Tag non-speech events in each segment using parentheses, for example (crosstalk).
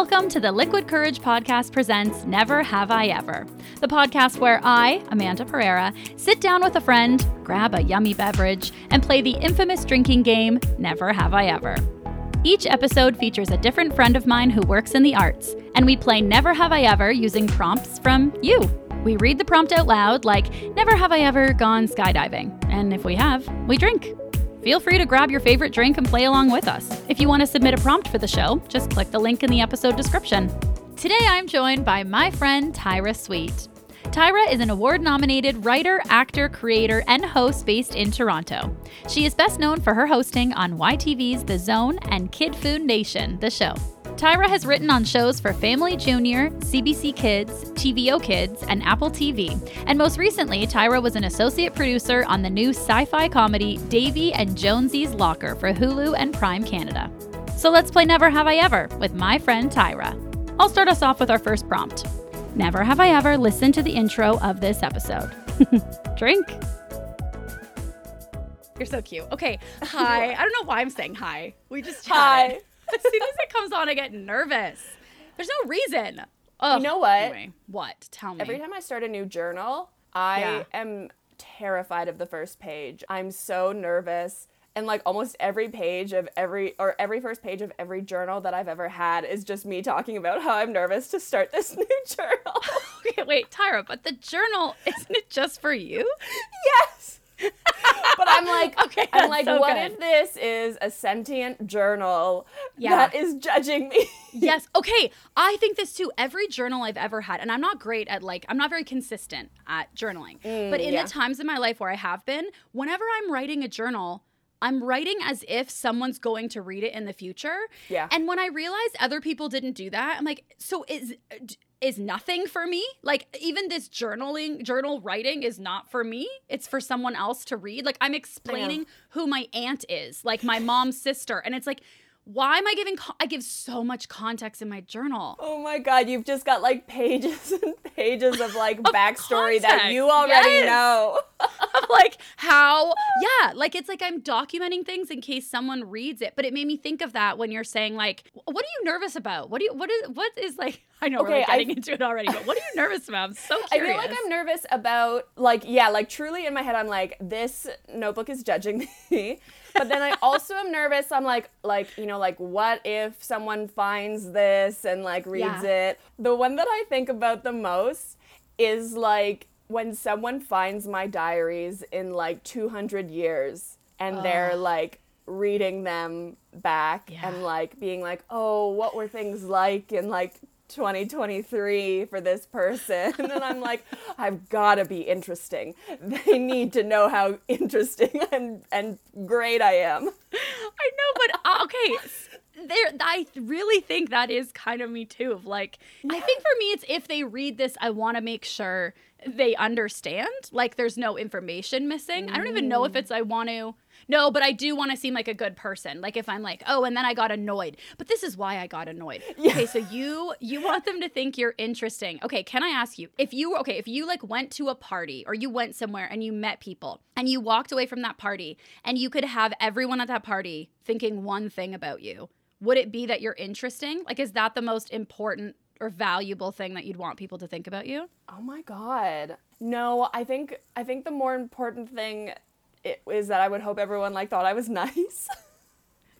Welcome to the Liquid Courage Podcast presents Never Have I Ever, the podcast where I, Amanda Pereira, sit down with a friend, grab a yummy beverage, and play the infamous drinking game Never Have I Ever. Each episode features a different friend of mine who works in the arts, and we play Never Have I Ever using prompts from you. We read the prompt out loud, like, Never have I ever gone skydiving. And if we have, we drink. Feel free to grab your favorite drink and play along with us. If you want to submit a prompt for the show, just click the link in the episode description. Today I'm joined by my friend Tyra Sweet. Tyra is an award nominated writer, actor, creator, and host based in Toronto. She is best known for her hosting on YTV's The Zone and Kid Food Nation, the show. Tyra has written on shows for Family Junior, CBC Kids, TVO Kids, and Apple TV. And most recently, Tyra was an associate producer on the new sci fi comedy Davey and Jonesie's Locker for Hulu and Prime Canada. So let's play Never Have I Ever with my friend Tyra. I'll start us off with our first prompt. Never have I ever listened to the intro of this episode. (laughs) Drink. You're so cute. Okay. (laughs) Hi. I don't know why I'm saying hi. We just chatted. Hi. (laughs) as soon as it comes on, I get nervous. There's no reason. Ugh. You know what? Anyway, what? Tell me. Every time I start a new journal, I Yeah. am terrified of the first page. I'm so nervous. And like almost every page of every or every first page of every journal that I've ever had is just me talking about how I'm nervous to start this (laughs) new journal. (laughs) okay, wait, Tyra, but the journal isn't it just for you? yes. But I'm like, (laughs) Okay, I'm like, so what good. if this is a sentient journal Yeah. that is judging me? (laughs) yes. Okay. I think this too. Every journal I've ever had, and I'm not great at like, I'm not very consistent at journaling, mm, but in yeah. the times in my life where I have been, whenever I'm writing a journal, I'm writing as if someone's going to read it in the future. Yeah. And when I realized other people didn't do that, I'm like, so is is nothing for me? Like even this journaling, journal writing is not for me. It's for someone else to read. Like I'm explaining who my aunt is, like my mom's sister, and it's like, why am I giving? I give so much context in my journal. Oh my god, you've just got like pages and (laughs) pages of like (laughs) backstory that you already yes. know. (laughs) like how yeah like it's like i'm documenting things in case someone reads it but it made me think of that when you're saying like what are you nervous about what do you what is what is like i know we're Okay, like, I- getting into it already but what are you nervous about i'm so I feel like I'm nervous about like yeah, like truly in my head I'm like this notebook is judging me. But then I also am nervous. I'm like like you know like what if someone finds this and like reads Yeah. it. The one that I think about the most is like when someone finds my diaries in like 200 years and they're like reading them back Yeah. and like being like, "Oh, what were things like in like 2023 for this person?" (laughs) And I'm like, "I've got to be interesting. They need to know how interesting (laughs) and and great I am." i know but uh, okay there i really think that is kind of me too of like i think for me it's if they read this i want to make sure they understand like there's no information missing i don't even know if it's i want to no but i do want to seem like a good person like if i'm like oh and then i got annoyed. But this is why i got annoyed. (laughs) Okay so you you want them to think you're interesting. Okay can i ask you if you okay if you like went to a party or you went somewhere and you met people and you walked away from that party and you could have everyone at that party thinking one thing about you would it be that you're interesting? Like is that the most important or valuable thing that you'd want people to think about you? Oh my god. No, I think I think the more important thing i- is that I would hope everyone like thought I was (laughs) nice.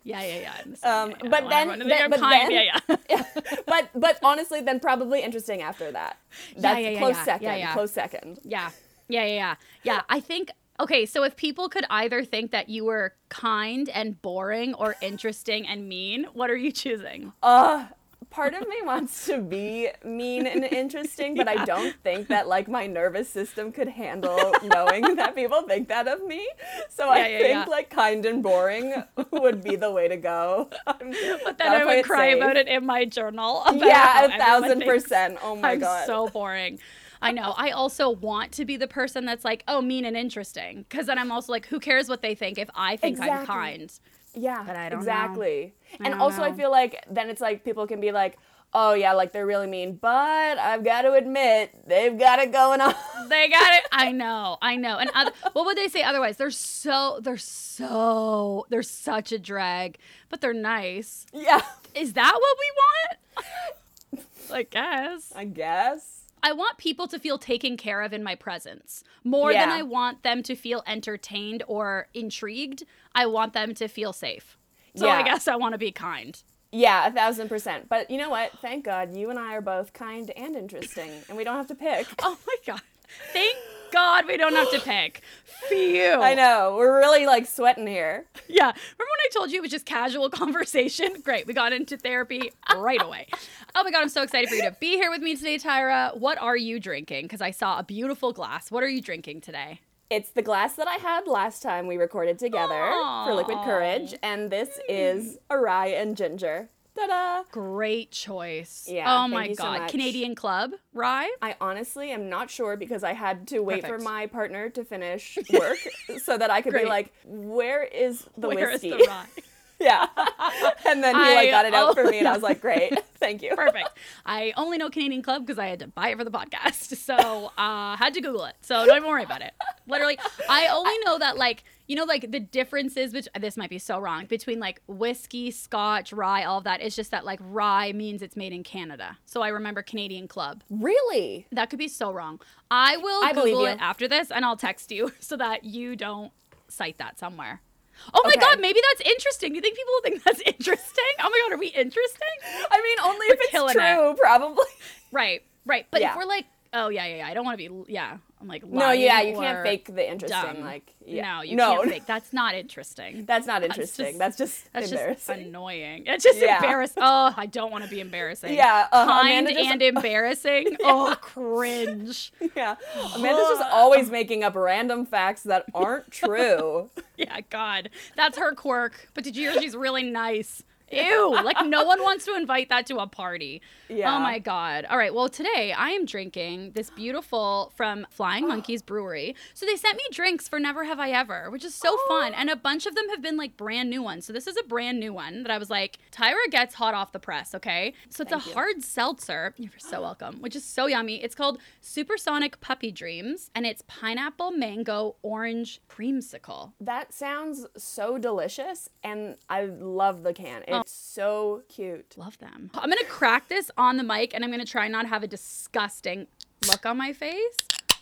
yeah yeah yeah. Um, Yeah, yeah. but then- then- but kind. then- yeah (laughs) yeah but but honestly, then probably interesting after that. That's yeah, yeah, close second. Close second. Yeah. Yeah, yeah, yeah. Yeah, I think okay, so if people could either think that you were kind and boring or interesting and mean, what are you choosing? Uh part of me (laughs) wants to be mean and (laughs) interesting, but I don't think that like my nervous system could handle knowing (laughs) that people think that of me. So I Yeah, yeah, think yeah. like kind and boring would be the way to go. But then I would cry about it in my journal. Yeah, a thousand percent. Oh my I'm god. so boring. I know. I also want to be the person that's like, oh, mean and interesting. Because then I'm also like, who cares what they think if I think I'm kind? Yeah, But I don't know. exactly. I and don't also, I feel like then it's like people can be like, oh yeah, like they're really mean. But I've got to admit, they've got it going on. (laughs) They got it. I know. I know. And other, what would they say otherwise? They're so they're so they're such a drag, but they're nice. yeah, Is that what we want? (laughs) I guess. I guess. I want people to feel taken care of in my presence more than I want them to feel entertained or intrigued. I want them to feel safe. So I guess I want to be kind. Yeah, a thousand percent. But you know what? Thank God you and I are both kind and interesting, and we don't have to pick. (laughs) Oh my god. Thank God we don't have to pick. Phew. I know. We're really like sweating here. Yeah. Remember when I told you it was just casual (laughs) conversation? Great. We got into therapy right away. Oh my God. I'm so excited for you to be here with me today, Tyra. What are you drinking? Because I saw a beautiful glass. What are you drinking today? It's the glass that I had last time we recorded together for Liquid Courage, and this is a rye and ginger. Ta-da! Great choice. Yeah, Oh my so God. much. Canadian Club, rye? I honestly am not sure because I had to wait for my partner to finish (laughs) work so that I could Great. be like, "Where is the Where is whiskey?" the rye? (laughs) yeah, (laughs) and then he I- like got it out for me, and. I was like, "Great, thank you." Perfect. I only know Canadian Club because I had to buy it for the podcast. So uh had to Google it. So don't even worry about it. Literally, I only know that like you know like the differences which this might be so wrong between like whiskey, scotch, rye, all of that. It's just that like rye means it's made in Canada. So I remember Canadian Club. Really? That could be so wrong. I will I Google it after this and I'll text you (laughs) so that you don't cite that somewhere. Oh my Okay. god, maybe that's interesting. Do you think people will think that's (laughs) interesting? Oh my god, are we interesting? I mean, only We're if it's true, probably. Right, right. But Yeah. if we're like, oh yeah, yeah, yeah, I don't want to be, yeah, I'm like, No, yeah, you can't fake the interesting. dumb. Like, yeah. No, you no, can't fake. (laughs) That's not interesting. That's not interesting. just- that's just That's embarrassing. just annoying. It's just Yeah. embarrassing. Oh, I don't want to be embarrassing. Yeah, uh, kind just- and (laughs) embarrassing. Oh, cringe. (laughs) yeah, Amanda's just always making up random facts that aren't true. Yeah, God, that's her quirk. But did you hear she's really nice? Ew, (laughs) like no one wants to invite that to a party. Oh yeah. Oh my God. All right. Well, today I am drinking this beautiful from Flying (gasps) Monkeys Brewery. So they sent me drinks for Never Have I Ever, which is so oh. fun. And a bunch of them have been like brand new ones. So this is a brand new one that I was like, Tyra gets hot off the press. Okay. So it's Thank a you. hard seltzer. You're so welcome, which is so yummy. It's called Supersonic Puppy Dreams and it's pineapple mango orange creamsicle. That sounds so delicious, and I love the can. It's so cute. Love them. I'm gonna crack this on the mic, and I'm gonna try not have a disgusting look on my face.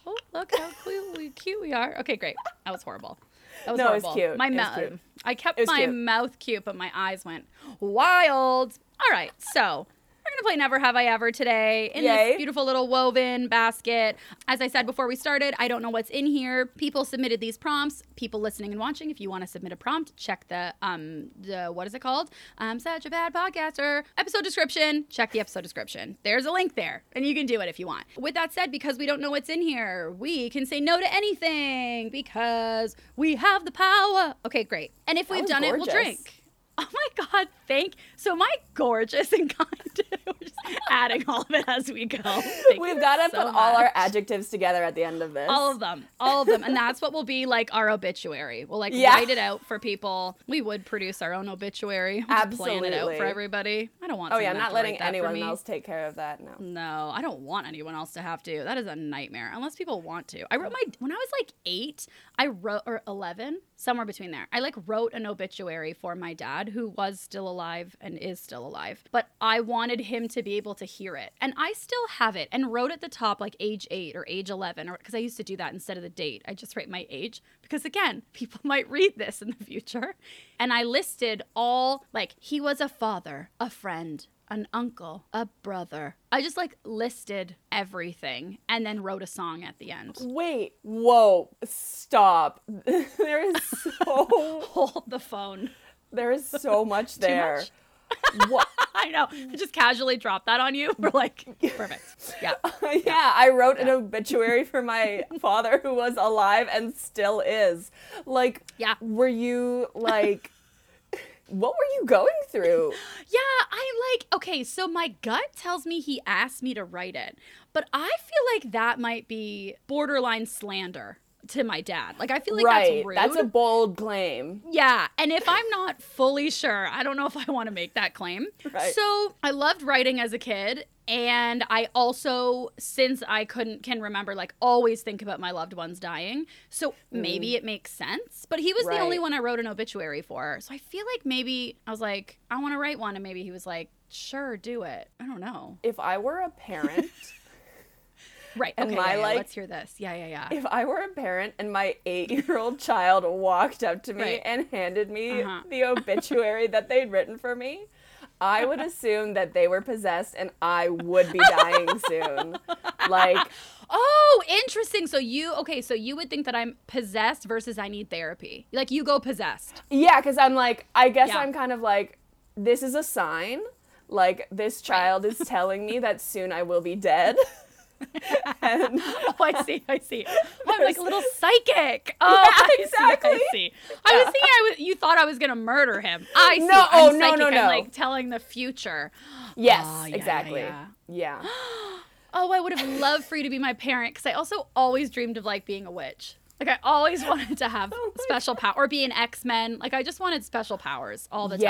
Oh, look how cute we, cute we are. Okay, great. That was horrible. That was No, it was cute. My mouth. I kept my cute. mouth cute, but my eyes went wild. All right, so. We're gonna play Never Have I Ever today in Yay. this beautiful little woven basket. As I said before we started, I don't know what's in here. People submitted these prompts. People listening and watching, if you want to submit a prompt, check the um the what is it called? I'm such a bad podcaster. Episode description. Check the episode description. There's a link there, and you can do it if you want. With that said, because we don't know what's in here, we can say no to anything because we have the power. Okay, great. And if we've was done it, we'll drink. (laughs) Oh my God, thank. So my gorgeous (laughs) and kind? We're just adding all of it as we go. Thank We've got to so put all our adjectives together at the end of this. All of them, all of them, and that's what will be like our obituary. We'll like Yeah. write it out for people. We would produce our own obituary. We'll just plan it out for everybody. I don't want. oh yeah, I'm not letting anyone else take care of that. No. No, I don't want anyone else to have to. That is a nightmare. Unless people want to. I oh. wrote my when I was like eight. I wrote or eleven, somewhere between there. I like wrote an obituary for my dad, who was still alive and is still alive. But I wanted him to be able to hear it, and I still have it. And wrote at the top like age eight or age eleven, or because I used to do that instead of the date. I just write my age because again, (laughs) people might read this in the future. And I listed all like he was a father, a friend, an uncle, a brother. I just like listed everything and then wrote a song at the end. Wait. Whoa. Stop. (laughs) there is so (laughs) Hold the phone. there is so (laughs) much there. much? what? I know. I just casually dropped that on you. We're like, perfect. Yeah. yeah, I wrote an obituary for my father who was alive and still is. Like, Yeah. were you like, what were you going through? (laughs) Yeah, I like, okay, so my gut tells me he asked me to write it, but I feel like that might be borderline slander. To my dad. Like I feel like right. that's rude. That's a bold claim. Yeah, and if I'm not fully sure, I don't know if I want to make that claim. Right. So, I loved writing as a kid, and I also since I couldn't can remember like always think about my loved ones dying. So, maybe it makes sense, but he was the only Mm. One I wrote an obituary for. So, I feel like maybe I was like, I want to write one and maybe he was like, "Sure, do it." I don't know. If I were a parent, (laughs) Right. And okay, my, yeah, yeah, like- let's hear this. Yeah, yeah, yeah. if I were a parent and my eight year old child walked up to me Right. and handed me Uh-huh. the obituary that they'd written for me, I would (laughs) assume that they were possessed and I would be dying soon. Like, (laughs) Oh, interesting. So you okay? So you would think that I'm possessed versus I need therapy. Like you go possessed. yeah, because I'm like, I guess Yeah. I'm kind of like, this is a sign. Like, this child is telling me that soon I will be dead. (laughs) (laughs) and (laughs) Oh, I see. I see. Oh, I'm like a little psychic. (laughs) Oh, I exactly. See, I see. I was thinking I was. You thought I was gonna murder him. I see. No, I'm oh, no, psychic. no, I'm like telling the future. yes, Oh, yeah, yeah, exactly. yeah. yeah. (gasps) Oh, I would have loved for you to be my parent because I also always dreamed of like being a witch. Like I always wanted to have Oh special power or be an X Men. Like I just wanted special powers all the time.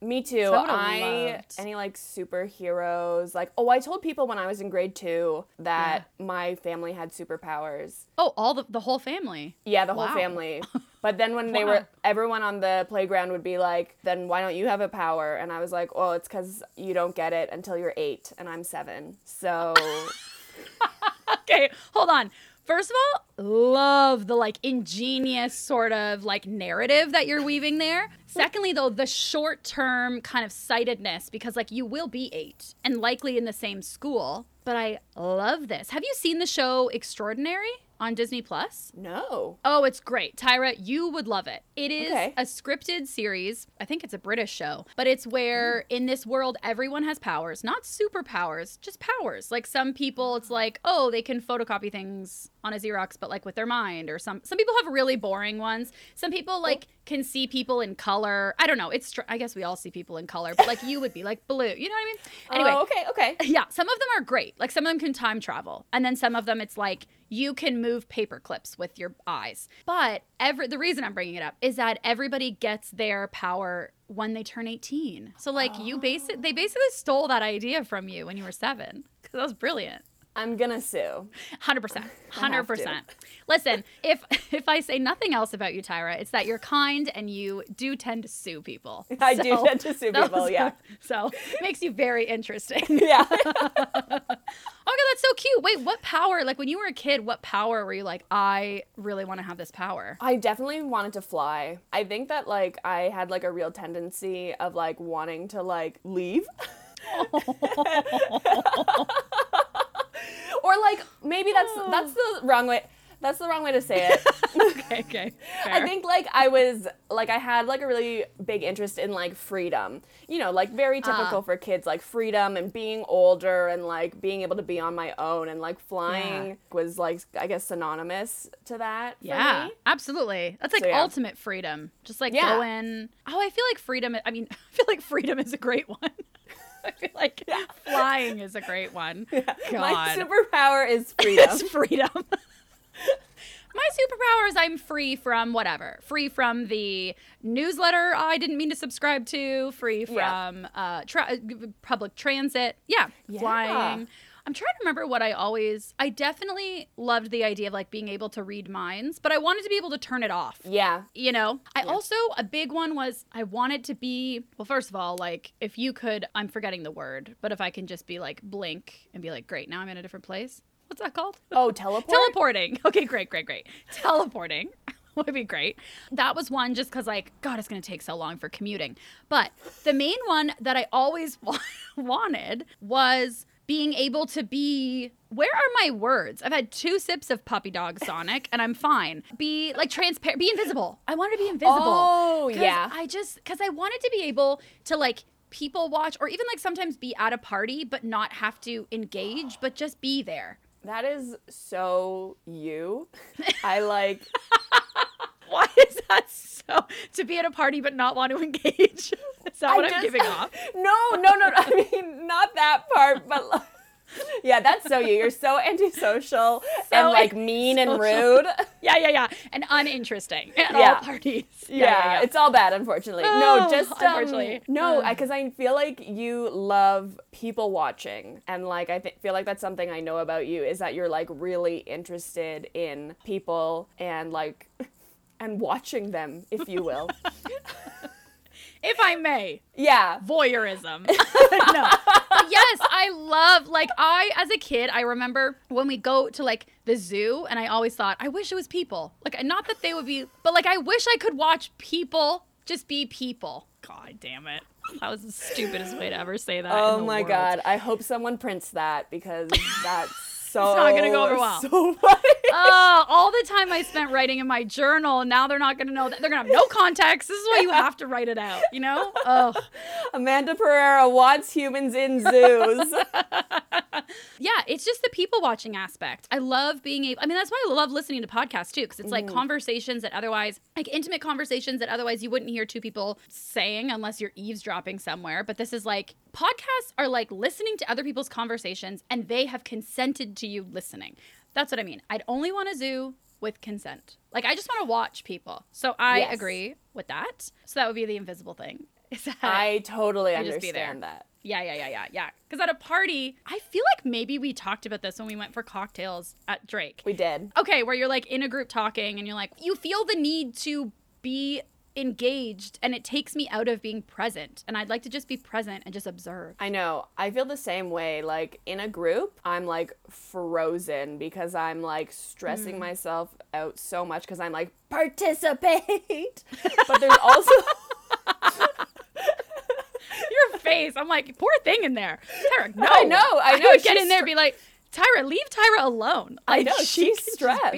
Yeah. Me too. So I loved- any like superheroes. Like, oh, I told people when I was in grade two that my family had superpowers. Oh, all the the whole family. Yeah, the whole family. (laughs) But then when they were, everyone on the playground would be like, "Then why don't you have a power?" And I was like, "Well, it's because you don't get it until you're eight, and I'm seven. So (laughs) okay, hold on. First of all, love the like ingenious sort of like narrative that you're weaving there. Secondly, though, the short term kind of sightedness because like you will be eight and likely in the same school. But I love this. Have you seen the show Extraordinary on Disney Plus? no. Oh, it's great. Tyra, you would love it. It is Okay. a scripted series. I think it's a British show, but it's where mm-hmm. in this world everyone has powers, not superpowers, just powers. Like some people it's like, "Oh, they can photocopy things on a Xerox but like with their mind." Or some some people have really boring ones. Some people like can see people in color. I don't know. It's I guess we all see people in color, but like you would be like blue. You know what I mean? Anyway, Oh, okay, okay. yeah, some of them are great. Like some of them can time travel, and then some of them it's like you can move paper clips with your eyes. But every the reason I'm bringing it up is that everybody gets their power when they turn 18. So like you basic they basically stole that idea from you when you were 7 cuz that was brilliant. I'm gonna sue. 100%. 100%. Listen, if (laughs) if I say nothing else about you Tyra, it's that you're kind and you do tend to sue people. (laughs) I do tend to sue (laughs) people. Yeah, So, makes you very interesting. yeah. Okay, that's so cute. Wait, what power? Like when you were a kid, what power were you like? I really want to have this power. I definitely wanted to fly. I think that like I had like a real tendency of like wanting to like leave. Or like maybe that's that's the wrong way that's the wrong way to say it. (laughs) okay, okay. I think like I was like I had like a really big interest in like freedom. You know, like very typical Ah. for kids like freedom and being older and like being able to be on my own and like flying Yeah. was like I guess synonymous to that. for yeah, absolutely. That's like So, yeah. ultimate freedom. Just like Yeah. going. Oh, I feel like freedom. I mean, (laughs) I feel like freedom is a great one. (laughs) I (laughs) feel like flying is a great one. (laughs) My superpower is (laughs) freedom. Freedom. My superpower is I'm free from whatever. Free from the newsletter I didn't mean to subscribe to. Free Yeah. from uh, tra- public transit. Yeah, Yeah. flying. I'm trying to remember what I always. I definitely loved the idea of like being able to read minds, but I wanted to be able to turn it off. Yeah. you know? I also a big one was i wanted to be well first of all like if you could i'm forgetting the word but if i can just be like blink and be like great now i'm in a different place. What's that called? Oh, teleport. teleporting. (laughs) Okay great great great. Teleporting (laughs) would be great. That was one just because like god it's going to take so long for commuting. But the main one that i always (laughs) wa- wanted was being able to be where are my words i've had two sips of puppy dog sonic and i'm fine be like transparent be invisible i wanted to be invisible Oh, yeah. i just because i wanted to be able to like people watch or even like sometimes be at a party but not have to engage but just be there That is so you. (laughs) I like (laughs) (laughs) Why is that so? (laughs) To be at a party but not want to (laughs) engage? (laughs) Is that what I I'm just- giving off? No, no, no. no. I mean, not that part, but like, yeah, that's so you. You're so antisocial and like mean and rude. yeah, yeah, yeah. And uninteresting at Yeah. all parties. Yeah, it's all bad, unfortunately. Oh, no, just um, unfortunately. no, because I feel like you love people watching, and like I th- feel like that's something I know about you is that you're like really interested in people and like and watching them, if you will. (laughs) if I may, yeah, voyeurism. (laughs) (laughs) no. Yes, I love like I as a kid, I remember when we go to like the zoo and I always thought, I wish it was people. Like not that they would be but like I wish I could watch people just be people. God damn it. That was the stupidest way to ever say that. in Oh the my world. god, I hope someone prints that because that's so It's not gonna go over well. So funny. Oh, all the time I spent writing in my journal, now they're not gonna know that they're gonna have no context. This is why you have to write it out, you know? Oh. Amanda Pereira wants humans in zoos. (laughs) Yeah, it's just the people watching aspect. I love being able, I mean, that's why I love listening to podcasts too, because it's like mm-hmm. conversations that otherwise, like intimate conversations that otherwise you wouldn't hear two people saying unless you're eavesdropping somewhere. But this is like, podcasts are like listening to other people's conversations and they have consented to you listening. That's what I mean. I'd only want a zoo with consent. Like, I just want to watch people. So I Yes. agree with that. So that would be the invisible thing. (laughs) Is that I totally You just be there. understand that. yeah, yeah, yeah, yeah, yeah. Because at a party, I feel like maybe we talked about this when we went for cocktails at Drake. We did. Okay, where you're like in a group talking and you're like, you feel the need to be engaged and it takes me out of being present. And I'd like to just be present and just observe. I know. I feel the same way. Like in a group, I'm like frozen because I'm like stressing Mm. myself out so much because I'm like, participate. (laughs) but there's also. Your face, I'm like, poor thing in there. Tyra, (laughs) no. I know, I know, would get in there and be like, Tyra, leave Tyra alone. I know, she she's can just stressed.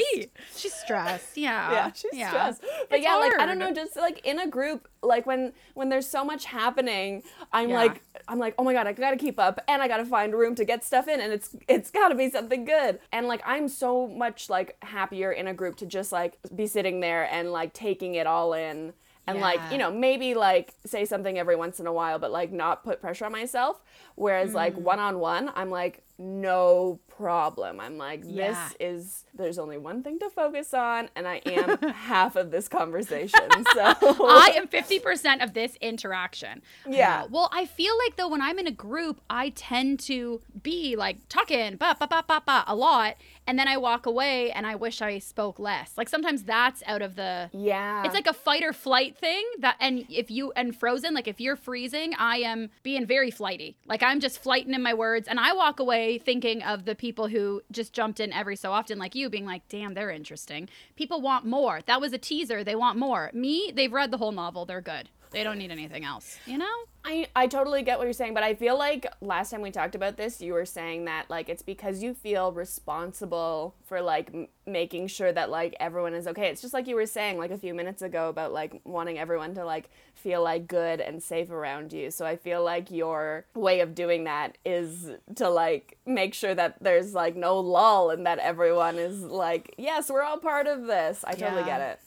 She's stressed. Yeah. yeah, she's stressed. But It's yeah, like I don't know, just like in a group, like when when there's so much happening, I'm Yeah. like I'm like, oh my god, I gotta keep up and I gotta find room to get stuff in and it's it's gotta be something good. And like I'm so much like happier in a group to just like be sitting there and like taking it all in. And like, you know, maybe like say something every once in a while, but like not put pressure on myself. Whereas like Mm. one on one, I'm like, no problem. I'm like, Yeah. this is there's only one thing to focus on and i am (laughs) half of this conversation so I am 50% of this interaction. Yeah. Uh, well, I feel like though when I'm in a group, I tend to be like talking ba ba ba ba ba a lot, and then I walk away and I wish I spoke less. Like sometimes that's out of the yeah it's like a fight or flight thing that and if you and frozen like if you're freezing i am being very flighty like i'm just flighting in my words and i walk away thinking of the people who just jumped in every so often like you being like damn they're interesting. People want more. That was a teaser. They want more. Me they've read the whole novel. They're good they don't need anything else you know? I, I totally get what you're saying but i feel like last time we talked about this you were saying that like it's because you feel responsible for like m- making sure that like everyone is okay. It's just like you were saying like a few minutes ago about like wanting everyone to like feel like good and safe around you. So i feel like your way of doing that is to like make sure that there's like no lull and that everyone is like yes we're all part of this. I totally Yeah. get it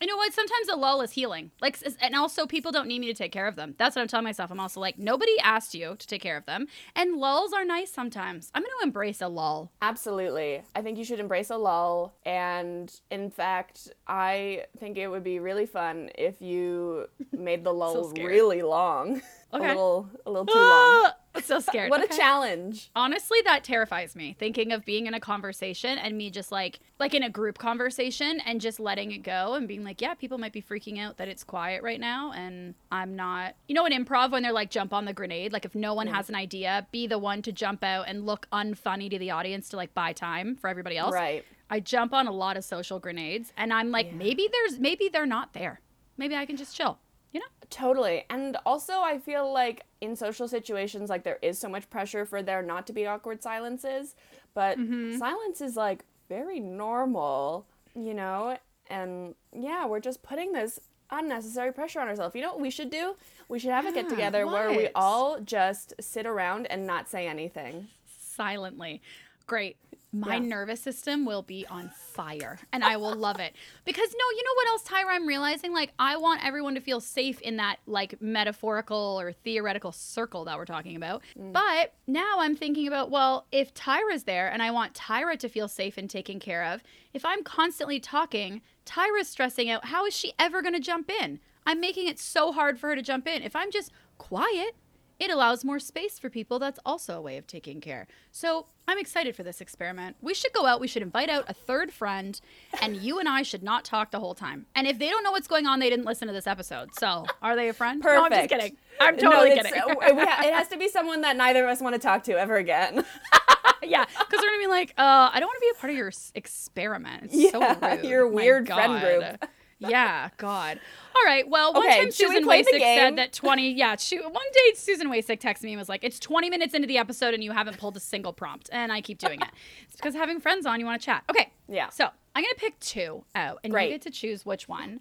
You know what? Sometimes a lull is healing. Like, and also people don't need me to take care of them. That's what I'm telling myself. I'm also like, nobody asked you to take care of them, and lulls are nice sometimes. I'm going to embrace a lull. Absolutely. I think you should embrace a lull. And in fact, I think it would be really fun if you made the (laughs) lull scared. really long. (laughs) Okay. A little a little too long. Ah, I'm so scared. (laughs) What Okay. a challenge. Honestly, that terrifies me. Thinking of being in a conversation and me just like, like in a group conversation and just letting it go and being like, yeah, people might be freaking out that it's quiet right now. And I'm not, you know, in improv when they're like, jump on the grenade, like if no one has an idea, be the one to jump out and look unfunny to the audience to like buy time for everybody else. Right. I jump on a lot of social grenades and I'm like, maybe there's, maybe they're not there. Maybe I can just chill? Totally. And also I feel like in social situations like there is so much pressure for there not to be awkward silences, but Mm-hmm. silence is like very normal, you know? And yeah, we're just putting this unnecessary pressure on ourselves. You know what we should do? We should have a get together where we all just sit around and not say anything. silently. Great. My Yeah. nervous system will be on fire and I will love it. Because no, you know what else, Tyra, I'm realizing? Like, I want everyone to feel safe in that like metaphorical or theoretical circle that we're talking about. Mm. But now I'm thinking about, well, if Tyra's there and I want Tyra to feel safe and taken care of, if I'm constantly talking, Tyra's stressing out, how is she ever going to jump in? I'm making it so hard for her to jump in. If I'm just quiet, it allows more space for people. That's also a way of taking care. So I'm excited for this experiment. We should go out. We should invite out a third friend, and (laughs) you and I should not talk the whole time. And if they don't know what's going on, they didn't listen to this episode. So are they a friend? No, I'm just Perfect. kidding. I'm totally no, kidding. uh, it has (laughs) to be someone that neither of us want to talk to ever again. (laughs) yeah, because we're gonna be like, uh, I don't want to be a part of your s- experiment. It's so Yeah, rude. your weird friend group. Yeah, God. All right. Well, one Okay, time we Susan play Wasick said that twenty. Yeah, she, one day Susan Wasick texted me and was like, "It's twenty minutes into the episode and you haven't pulled a single prompt," and I keep doing it. (laughs) it's because having friends on, you want to chat. Okay. Yeah. So I'm gonna pick two out, and Great. you get to choose which one.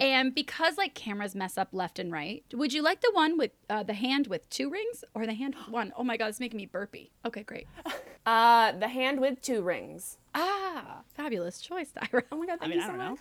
And because like cameras mess up left and right, would you like the one with uh, the hand with two rings or the hand with one? Oh my God, it's making me burpy. Okay, great. (laughs) Uh, the hand with two rings. Ah, fabulous choice, Tyra. Oh my God, I thank mean, you I so don't know.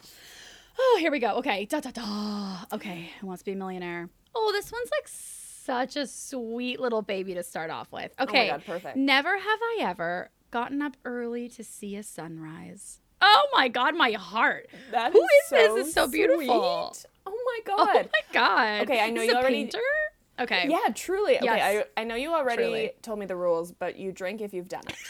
Much. Oh, here we go. Okay, da da da. Okay, who wants to be a millionaire? Oh, this one's like such a sweet little baby to start off with. Oh okay, Oh God, perfect. Never have I ever gotten up early to see a sunrise. Oh my God, my heart. That Who is is this? so It's so beautiful. sweet. Oh my oh God. Oh my God. Okay, I know you this a already- Painter? Okay. Yeah, truly. Okay, Yes. I, I know you already Truly. told me the rules, but you drink if you've done it. (laughs)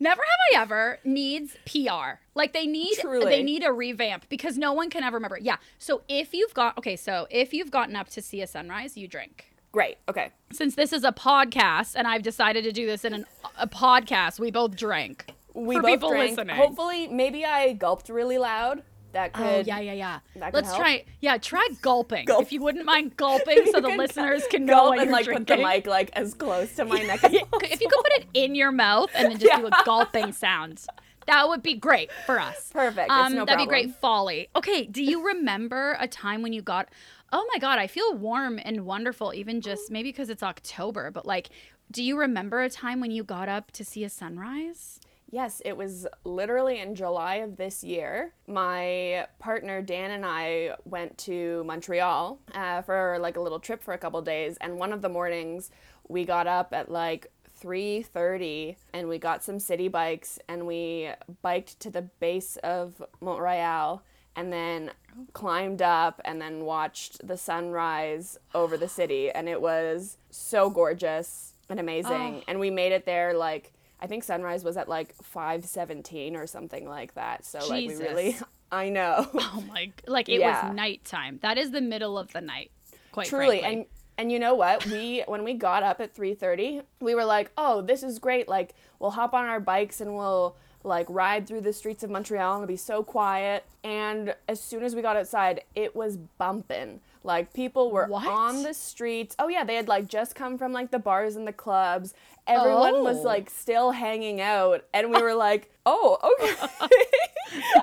Never have I ever needs PR. Like they need Truly. they need a revamp because no one can ever remember. Yeah. So if you've got okay, so if you've gotten up to see a sunrise, you drink. Great. Okay. Since this is a podcast and I've decided to do this in an, a podcast, we both drink. We both people drank. listening. Hopefully, maybe I gulped really loud. That could. Oh yeah, yeah, yeah. Let's help. try. Yeah, try gulping Gulp. if you wouldn't mind gulping, so (laughs) the listeners can know what and like drinking. put the mic like as close to my (laughs) neck as possible. if you could put it in your mouth and then just do a gulping sound, that would be great for us. Perfect. It's Um, no that'd be great. Foley. Okay. Do you remember a time when you got? Oh my God, I feel warm and wonderful. Even just maybe because it's October, but like, do you remember a time when you got up to see a sunrise? Yes, it was literally in July of this year. My partner Dan and I went to Montreal uh, for like a little trip for a couple days, and one of the mornings we got up at like 3:30 and we got some city bikes and we biked to the base of Mont Royal and then climbed up and then watched the sunrise over the city and it was so gorgeous and amazing and we made it there like I think sunrise was at like 5:17 or something like that. So like we really (laughs) I know. (laughs) Oh my! Like it Yeah. was nighttime. That is the middle of the night. Quite Truly, frankly. and and you know what? We (laughs) when we got up at 3:30, we were like, "Oh, this is great. Like we'll hop on our bikes and we'll like ride through the streets of Montreal and it'll be so quiet." And as soon as we got outside, it was bumping. Like people were What? on the streets. Oh yeah, they had like just come from like the bars and the clubs. Everyone was Oh. like still hanging out and we were like, (laughs) "Oh, okay." (laughs)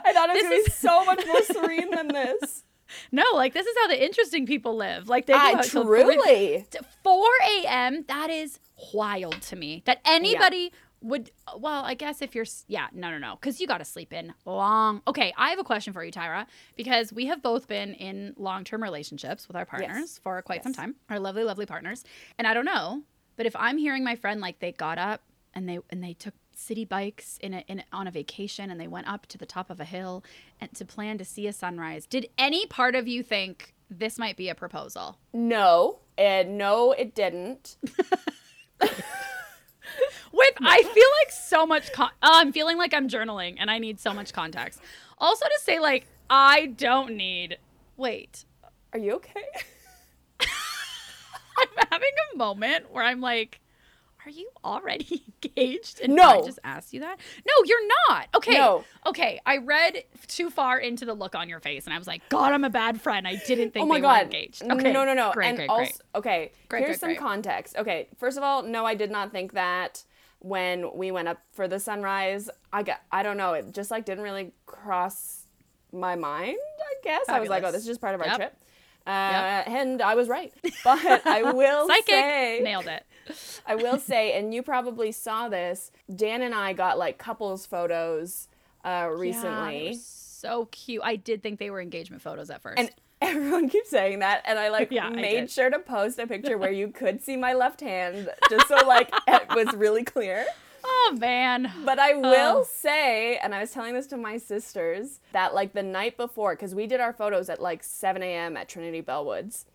I thought it was going to be is- so much more (laughs) serene than this. no, like this is how the interesting people live. Like they go truly. 4 a.m. That is wild to me. That anybody would. Well, I guess if you're. Yeah, no, no, no. Because you got to sleep in long. Okay, I have a question for you, Tyra. Because we have both been in long term relationships with our partners for quite some time. Our lovely, lovely partners. And I don't know, but if I'm hearing my friend like they got up and they and they took city bikes in a, in on a vacation and they went up to the top of a hill and to plan to see a sunrise. Did any part of you think this might be a proposal? No, and no, it didn't. (laughs) With I feel like so much. Con- oh, I'm feeling like I'm journaling, and I need so much context. Also, to say like I don't need. Wait, Are you okay? (laughs) I'm having a moment where I'm like, are you already (laughs) engaged? And No. I just asked you that. No, you're not. Okay. No. Okay. I read too far into the look on your face, and I was like, God, I'm a bad friend. I didn't think oh my they were god. engaged. Okay. No, no, no. Great, and great, also, great. okay. Great, here's great, some context. Okay, first of all, no, I did not think that when we went up for the sunrise. I got. I don't know. It just like didn't really cross my mind. I guess I was like, oh, this is just part of our Yep. trip. Uh, And I was right. But I will (laughs) say, Nailed it. (laughs) I will say, and you probably saw this. Dan and I got like couples photos uh, Yeah, recently, so cute. I did think they were engagement photos at first. and everyone keeps saying that. And I like Yeah, made did. sure to post a picture where you could see my left hand, just so like (laughs) it was really clear. oh man. But I will Oh. say, and I was telling this to my sisters, that like the night before, because we did our photos at like 7 a.m. at Trinity Bellwoods,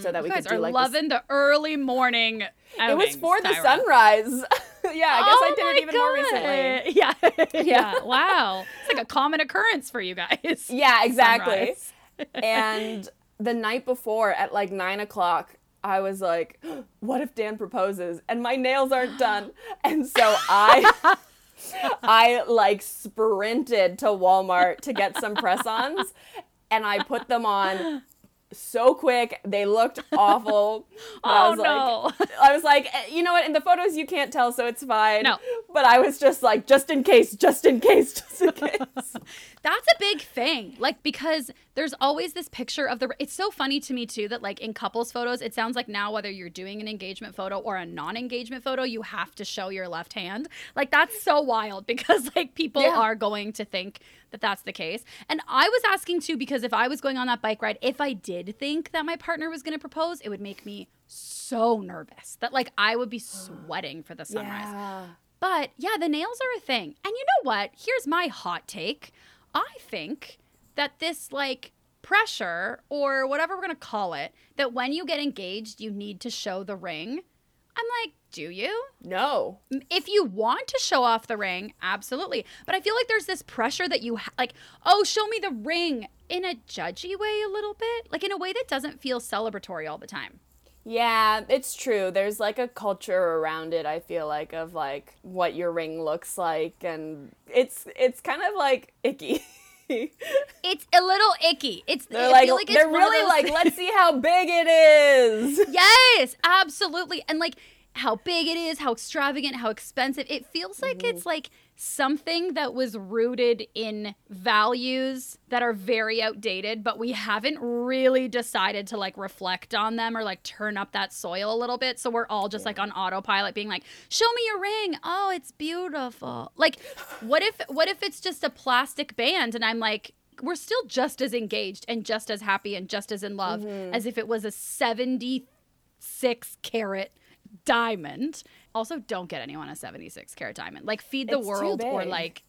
so that we Mm. Guys could do are like this- loving the early morning. It was for the Tyra. sunrise. (laughs) yeah, I guess I Oh did my it even more recently. God. (laughs) Yeah. yeah. Wow. It's like a common occurrence for you guys. Yeah, exactly. Sunrise. And the night before at like nine o'clock, I was like, (gasps) what if Dan proposes and my nails aren't done? (gasps) And so I (laughs) I like sprinted to Walmart to get some press-ons and I put them on so quick. They looked (laughs) awful. But I Oh was no. like I was like, eh, you know what? In the photos you can't tell, so it's fine. No. But I was just like, just in case, just in case, just in (laughs) case. That's a big thing. Like because there's always this picture of the it's so funny to me too that like in couples photos it sounds like now whether you're doing an engagement photo or a non-engagement photo you have to show your left hand. Like that's so wild because like people Yeah. are going to think that that's the case. And I was asking too because if I was going on that bike ride if I did think that my partner was going to propose it would make me so nervous that like I would be sweating for the sunrise. Yeah. But yeah, the nails are a thing. And you know what? Here's my hot take. I think that this like pressure or whatever we're going to call it, that when you get engaged, you need to show the ring. I'm like, do you? No. If you want to show off the ring, absolutely. But I feel like there's this pressure that you ha- like, oh, show me the ring in a judgy way a little bit, like in a way that doesn't feel celebratory all the time. Yeah, it's true. There's like a culture around it, I feel like, of like what your ring looks like and it's it's kind of like icky. (laughs) It's a little icky. It's they're like, like it's they're really like, things- let's (laughs) see how big it is. Yes, absolutely. And like how big it is, how extravagant, how expensive. It feels like Mm-hmm. it's like something that was rooted in values that are very outdated, but we haven't really decided to like reflect on them or like turn up that soil a little bit. So we're all just like on autopilot being like, "Show me your ring." Oh, it's beautiful. Like what if what if it's just a plastic band and I'm like we're still just as engaged and just as happy and just as in love Mm-hmm. as if it was a 76 carat diamond. Also, don't get anyone a 76 carat diamond. Like, feed the It's world or like,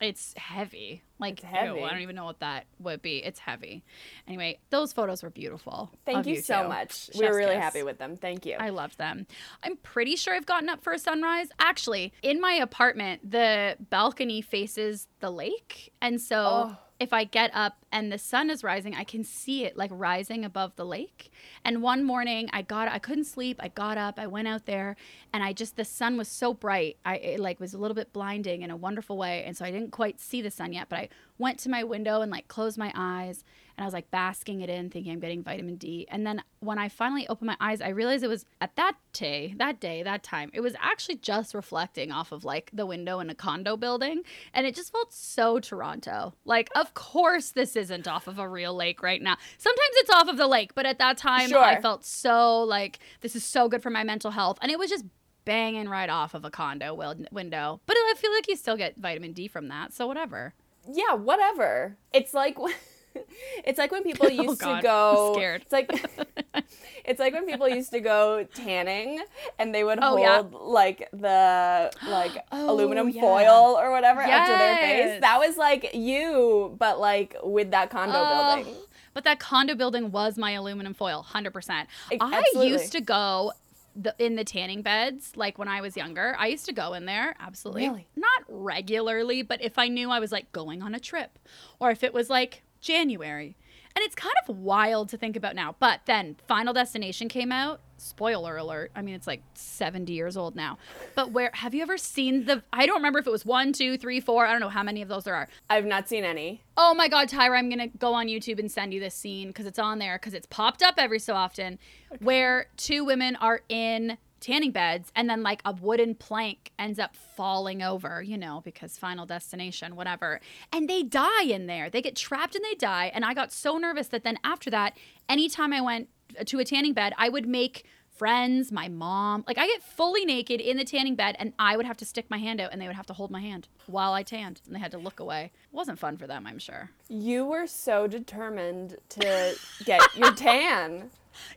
it's heavy. Like, It's heavy. ew, I don't even know what that would be. It's heavy. Anyway, those photos were beautiful. Thank of you, so two. much. we Chef's were really kiss. happy with them. Thank you. I loved them. I'm pretty sure I've gotten up for a sunrise. Actually, in my apartment, the balcony faces the lake. And so Oh. If I get up and the sun is rising, I can see it like rising above the lake. And one morning I got I couldn't sleep. I got up, I went out there, and I just the sun was so bright. I it like was a little bit blinding in a wonderful way. And so I didn't quite see the sun yet, but I went to my window and like closed my eyes and I was like basking it in, thinking I'm getting vitamin D. And then when I finally opened my eyes, I realized it was at that day, that day, that time, it was actually just reflecting off of like the window in a condo building. And it just felt so Toronto. Like, of course, this isn't off of a real lake right now. Sometimes it's off of the lake, but at that time, I felt so like this is so good for my mental health. And it was just banging right off of a condo window. But I feel like you still get vitamin D from that. So whatever. yeah, whatever. It's like (laughs) (laughs) it's like when people (laughs) oh, used Oh, God, to go. I'm scared. It's like (laughs) it's like when people used to go tanning and they would Oh, hold yeah. like the like (gasps) Oh, aluminum yeah. foil or whatever up to their face. That was like you, but like with that condo Oh, building. But that condo building was my aluminum foil, 100%. I absolutely. used to go the, in the tanning beds like when I was younger. I used to go in there, absolutely. Really? Not regularly, but if I knew I was like going on a trip or if it was like January. And it's kind of wild to think about now. But then Final Destination came out. Spoiler alert. I mean, it's like 70 years old now. But where have you ever seen the? I don't remember if it was one, two, three, four. I don't know how many of those there are. I've not seen any. Oh my God, Tyra, I'm going to go on YouTube and send you this scene because it's on there because it's popped up every so often where two women are in tanning beds and then like a wooden plank ends up falling over, you know, because final destination, whatever. And they die in there. They get trapped and they die. And I got so nervous that then after that, anytime I went to a tanning bed, I would make friends, my mom. Like I get fully naked in the tanning bed and I would have to stick my hand out and they would have to hold my hand while I tanned and they had to look away. It wasn't fun for them, I'm sure. You were so determined to get your (laughs) tan.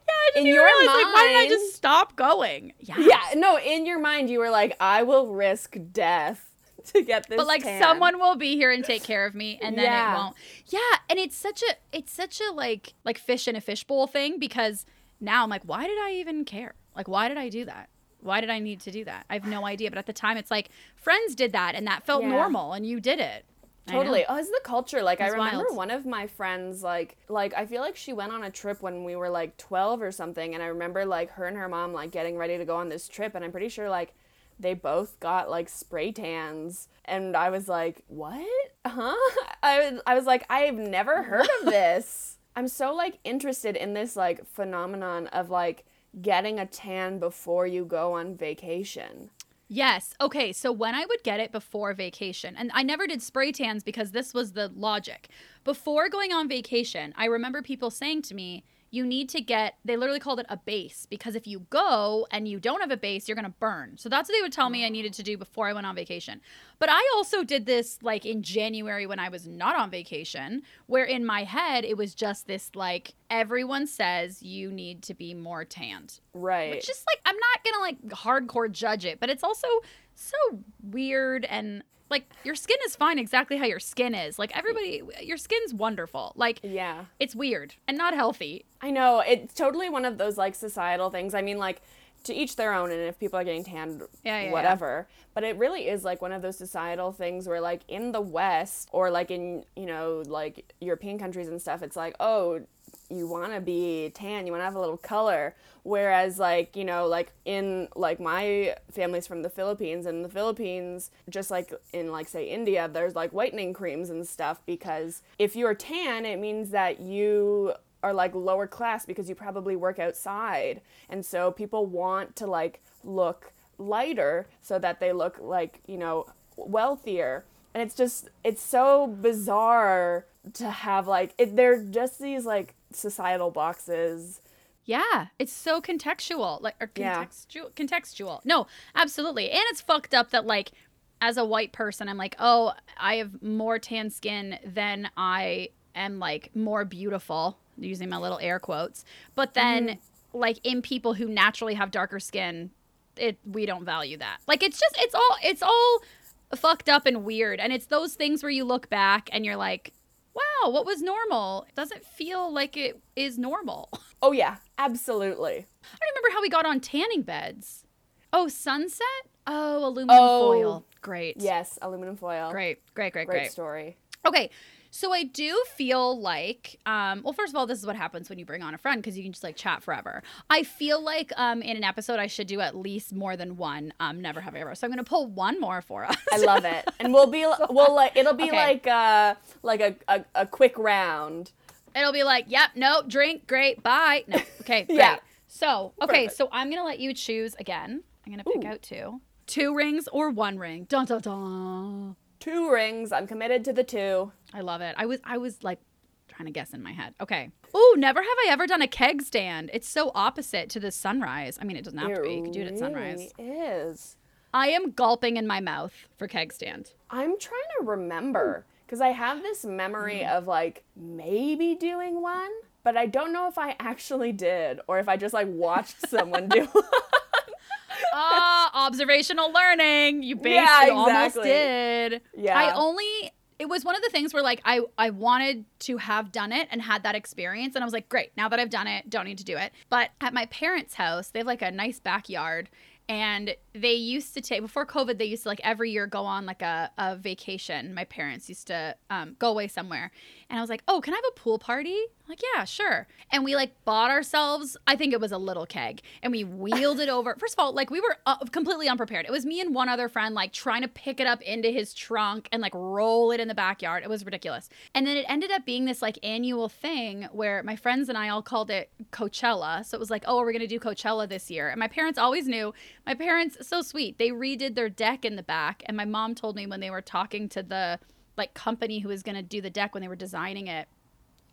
Yeah, I didn't In your realize, like, why did I just stop going? Yeah. Yeah, no, in your mind you were like, I will risk death (laughs) to get this. But like tan. someone will be here and take care of me and then Yeah. it won't. Yeah, and it's such a it's such a like like fish in a fishbowl thing because now I'm like, why did I even care? Like why did I do that? Why did I need to do that? I have no idea. But at the time it's like friends did that and that felt Yeah. normal and you did it. Totally. Oh, it's the culture. Like I remember wild. one of my friends like like I feel like she went on a trip when we were like 12 or something and I remember like her and her mom like getting ready to go on this trip and I'm pretty sure like they both got like spray tans and I was like, "What? (laughs) Huh?" I I was like, "I've never heard of (laughs) this." I'm so like interested in this like phenomenon of like getting a tan before you go on vacation. Yes. Okay. So when I would get it before vacation, and I never did spray tans because this was the logic. Before going on vacation, I remember people saying to me, you need to get, they literally called it a base because if you go and you don't have a base, you're going to burn. So that's what they would tell me I needed to do before I went on vacation. But I also did this like in January when I was not on vacation, where in my head, it was just this like, everyone says you need to be more tanned. Right. Which is like I'm not gonna like hardcore judge it, but it's also so weird and like your skin is fine exactly how your skin is. Like everybody your skin's wonderful. Like yeah. it's weird and not healthy. I know it's totally one of those like societal things. I mean, like to each their own, and if people are getting tanned, Yeah, yeah, yeah. whatever. But it really is like one of those societal things where, like in the West or like in you know like European countries and stuff, it's like oh, you want to be tan, you want to have a little color. Whereas like you know like in like my family's from the Philippines, and the Philippines, just like in like say India, there's like whitening creams and stuff because if you're tan, it means that you are like lower class because you probably work outside. And so people want to like look lighter so that they look like, you know, wealthier. And it's just it's so bizarre to have like it, they're just these like societal boxes. Yeah, it's so contextual, like or Yeah. contextual. Contextual. No, absolutely, and it's fucked up that like, as a white person, I'm like, oh, I have more tan skin than I am like more beautiful, using my little air quotes. But then, mm-hmm. like in people who naturally have darker skin, it we don't value that. Like it's just it's all it's all fucked up and weird, and it's those things where you look back and you're like. Wow, what was normal? It doesn't feel like it is normal. (laughs) Oh yeah, absolutely. I don't remember how we got on tanning beds. Oh, sunset? Oh, aluminum Oh. foil. Great. Yes, aluminum foil. Great, great, great, Great great. story. Okay. So I do feel like, um, well, first of all, this is what happens when you bring on a friend because you can just like chat forever. I feel like um, in an episode, I should do at least more than one. Um, never have I ever. So I'm gonna pull one more for us. I love it. (laughs) And we'll be we'll like it'll be Okay. like uh like a, a, a quick round. It'll be like, yep, no, drink, great, bye. No, okay, (laughs) great. Yeah. So, okay, Perfect. so I'm gonna let you choose again. I'm gonna pick Ooh. out two, two rings or one ring. Dun dun dun. Two rings. I'm committed to the two. I love it. I was, I was like trying to guess in my head. Okay. Ooh, never have I ever done a keg stand. It's so opposite to the sunrise. I mean, it doesn't have to be. You can do it at sunrise. really is. I am gulping in my mouth for keg stand. I'm trying to remember because I have this memory Mm-hmm. of like maybe doing one, but I don't know if I actually did or if I just like watched (laughs) someone do one. Ah, observational learning. You basically Yeah, almost did. Yeah. I only it was one of the things where like I I wanted to have done it and had that experience and I was like, great, now that I've done it, don't need to do it. But at my parents' house, they have like a nice backyard and they used to take before COVID, they used to like every year go on like a, a vacation. My parents used to um, go away somewhere. And I was like, "Oh, can I have a pool party?" I'm like, "Yeah, sure." And we like bought ourselves, I think it was a little keg, and we wheeled it over. First of all, like we were uh, completely unprepared. It was me and one other friend like trying to pick it up into his trunk and like roll it in the backyard. It was ridiculous. And then it ended up being this like annual thing where my friends and I all called it Coachella. So it was like, "Oh, we're going to do Coachella this year." And my parents always knew. My parents so sweet. They redid their deck in the back, and my mom told me when they were talking to the like company who was going to do the deck when they were designing it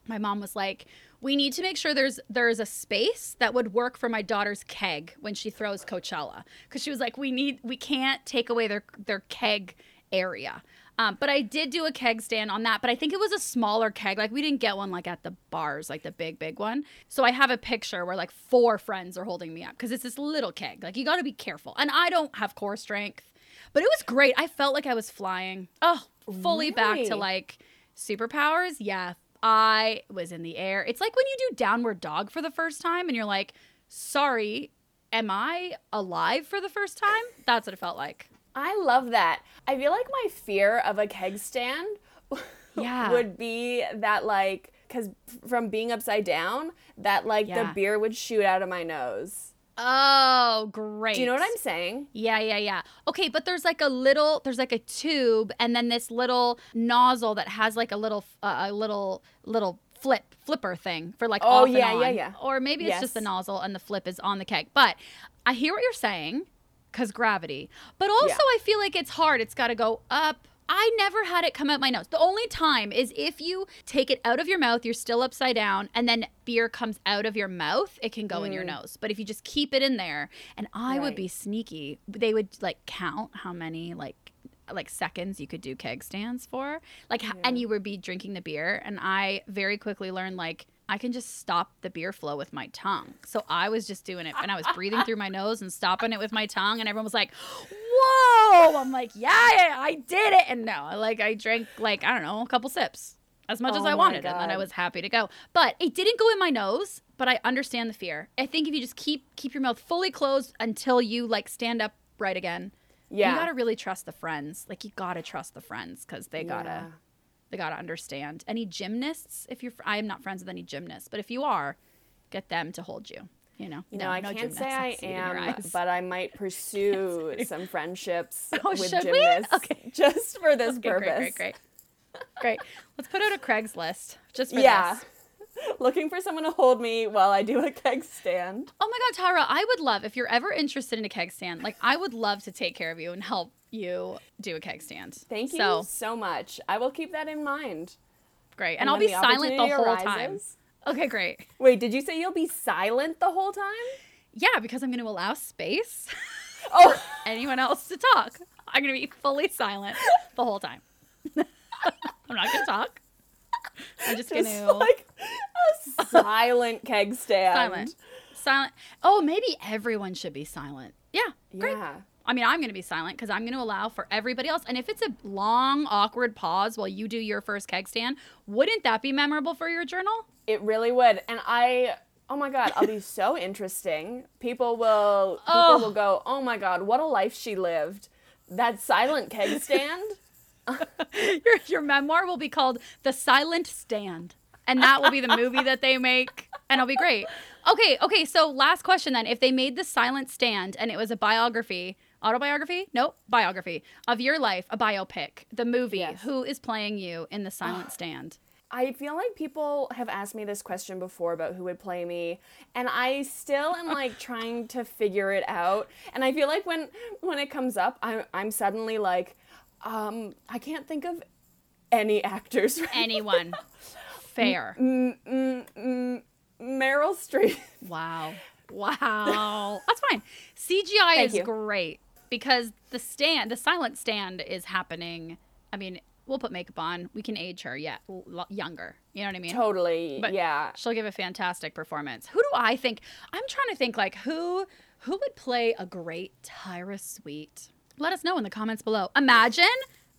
my mom was like we need to make sure there's there's a space that would work for my daughter's keg when she throws coachella. Because she was like we need we can't take away their their keg area. Um, but i did do a keg stand on that but i think it was a smaller keg. Like we didn't get one like at the bars like the big big one. So i have a picture where like four friends are holding me up because it's this little keg. Like you got to be careful. And i don't have core strength but it was great. I felt like i was flying. Oh fully back to like superpowers. Yeah, I was in the air. It's like when you do downward dog for the first time and you're like, sorry, am I alive for the first time? That's what it felt like. I love that. I feel like my fear of a keg stand (laughs) Yeah. would be that like cuz from being upside down that like Yeah. the beer would shoot out of my nose. Oh, great. Do you know what I'm saying? Yeah, yeah, yeah. Okay, but there's like a little, there's like a tube, and then this little nozzle that has like a little, uh, a little, little flip, flipper thing for like Oh, off yeah, yeah, yeah. Or maybe it's just the nozzle and the flip is on the keg. But I hear what you're saying, cause gravity. But also, Yeah. I feel like it's hard. It's got to go up. I never had it come out my nose. The only time is if you take it out of your mouth, you're still upside down, and then beer comes out of your mouth, it can go in your nose. But if you just keep it in there, and I would Mm. Be sneaky, they would like count how many like like seconds you could do keg stands for, like, h and you would be drinking the beer, and I very quickly learned like. I can just stop the beer flow with my tongue. So I was just doing it and I was breathing through my nose and stopping it with my tongue and everyone was like, "Whoa!" I'm like, "Yeah, yeah, I did it." And no, like I drank like I don't know, a couple sips. As much as Oh I my wanted and then I was happy to go. But it didn't go in my nose, but I understand the fear. I think if you just keep keep your mouth fully closed until you like stand up right again. Yeah. You got to really trust the friends. Like you got to trust the friends cuz they got to Yeah. They got to understand. Any gymnasts, if you're, I am not friends with any gymnasts, but if you are, get them to hold you. You know, You know, I can't say I see it in your am, but I might (laughs) pursue (laughs) some friendships (laughs) Oh, with gymnasts Okay. just for this Okay, purpose. great, great, great, great. Let's put out a Craigslist just for Yeah. this. (laughs) Looking for someone to hold me while I do a keg stand. Oh my God, Tyra, I would love if you're ever interested in a keg stand. Like, I would love to take care of you and help you do a keg stand. Thank you So so much. I will keep that in mind. great, and, And I'll be the silent the whole time. Okay, great. Wait, did you say you'll be silent the whole time? Yeah, because I'm going to allow space (laughs) Oh, for anyone else to talk. I'm going to be fully silent the whole time. (laughs) I'm not going to talk. I'm just, gonna like a silent keg stand. silent, silent. Oh, maybe everyone should be silent. Yeah, great. Yeah. I mean, I'm going to be silent because I'm going to allow for everybody else. And if it's a long, awkward pause while you do your first keg stand, wouldn't that be memorable for your journal? It really would. And I oh my god, I'll be (laughs) so interesting. People will people Oh. will go, "Oh my god, what a life she lived." That silent keg stand? (laughs) your, your memoir will be called The Silent Stand. And that will be the movie that they make. And it'll be great. Okay, okay. So, last question then. If they made The Silent Stand and it was a biography, autobiography? Nope, biography of your life, a biopic, the movie, Yes. who is playing you in The Silent (sighs) Stand? I feel like people have asked me this question before about who would play me, and I still am like trying to figure it out. And I feel like when when it comes up, I'm I'm suddenly like, um, I can't think of any actors. Right? Anyone. (laughs) Fair. Mm, mm, mm, Meryl Streep. Wow. Wow. (laughs) That's fine. CGI Thank is you. great because the stand, the silent stand is happening. I mean, we'll put makeup on. We can age her yet l- younger. You know what I mean? Totally. But yeah. She'll give a fantastic performance. Who do I think? I'm trying to think like who who would play a great Tyra Sweet? Let us know in the comments below. Imagine?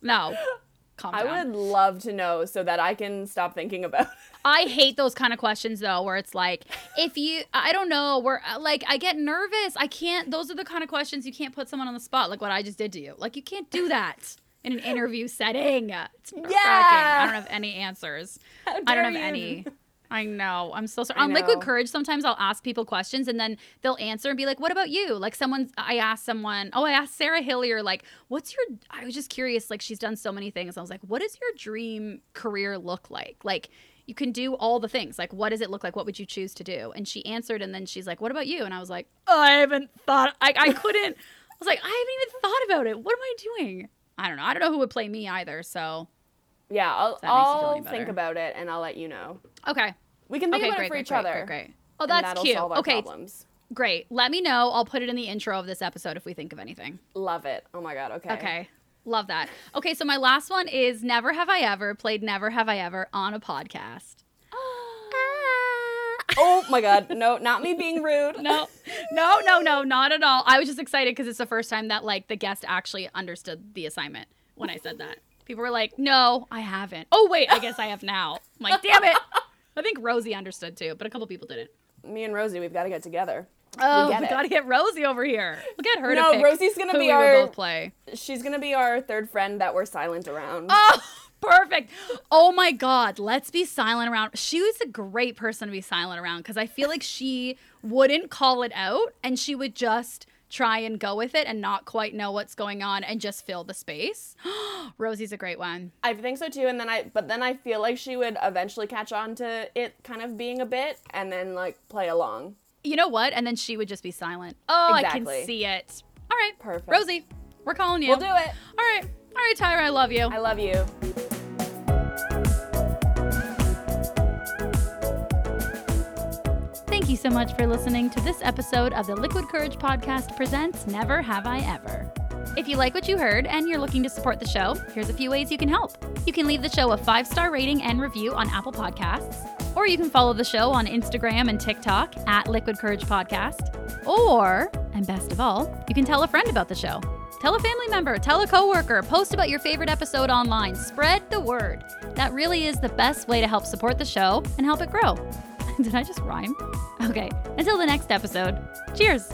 No. (laughs) I would love to know so that I can stop thinking about it. (laughs) I hate those kind of questions though, where it's like, if you, I don't know, where uh, like I get nervous. I can't. Those are the kind of questions you can't put someone on the spot, like what I just did to you. Like you can't do that. in an interview setting. It's (laughs) Yeah. I don't have any answers. I don't have you. any. I know. I'm so sorry. I On Liquid. Courage, sometimes I'll ask people questions and then they'll answer and be like, "What about you?" Like someone, I asked someone. Oh, I asked Sarah Hillier, like, "What's your?" I was just curious. Like, she's done so many things. I was like, "What does your dream career look like?" Like, you can do all the things. Like, what does it look like? What would you choose to do? And she answered, and then she's like, "What about you?" And I was like, oh, "I haven't thought. I, I (laughs) couldn't." I was like, "I haven't even thought about it. What am I doing?" I don't know. I don't know who would play me either. So, Yeah, I'll, that makes you feel I'll think about it and I'll let you know. okay. We can think Okay, about great, it for great, each great, other. great, great. Oh, that's cute. Okay, Problems. Great. Let me know. I'll put it in the intro of this episode if we think of anything. Love it. Oh my god. Okay. Okay. Love that. Okay, so my last one is Never Have I Ever played Never Have I Ever on a podcast. (gasps) Ah. Oh my god. (laughs) No, not me being rude. no, no, no, no, not at all. I was just excited because it's the first time that like the guest actually understood the assignment when I said that. People were like, "No, I haven't." Oh wait, I guess I have now. I'm like, damn it. (laughs) I think Rosie understood too, but a couple people didn't. Me and Rosie, we've got to get together. Oh, get we it. gotta get Rosie over here. We'll get her No, to Rosie's gonna be we our- both play. She's gonna be our third friend that we're silent around. Oh, (laughs) perfect. Oh my God. Let's be silent around. She was a great person to be silent around because I feel like she wouldn't call it out and she would just try and go with it and not quite know what's going on and just fill the space. (gasps) Rosie's a great one. I think so too. And then I, but then I feel like she would eventually catch on to it kind of being a bit, and then like play along. You know what? And then she would just be silent. Oh, I can see it. All right. Perfect. Rosie, we're calling you. We'll do it. All right. All right, Tyra, I love you. I love you. You so much for listening to this episode of the Liquid Courage Podcast presents Never Have I Ever. If you like what you heard and you're looking to support the show, here's a few ways you can help. You can leave the show a five star rating and review on Apple Podcasts, or you can follow the show on Instagram and TikTok at Liquid Courage Podcast. Or, and best of all, you can tell a friend about the show. Tell a family member, tell a coworker, post about your favorite episode online. Spread the word. That really is the best way to help support the show and help it grow. (laughs) Did I just rhyme? Okay, until the next episode, cheers!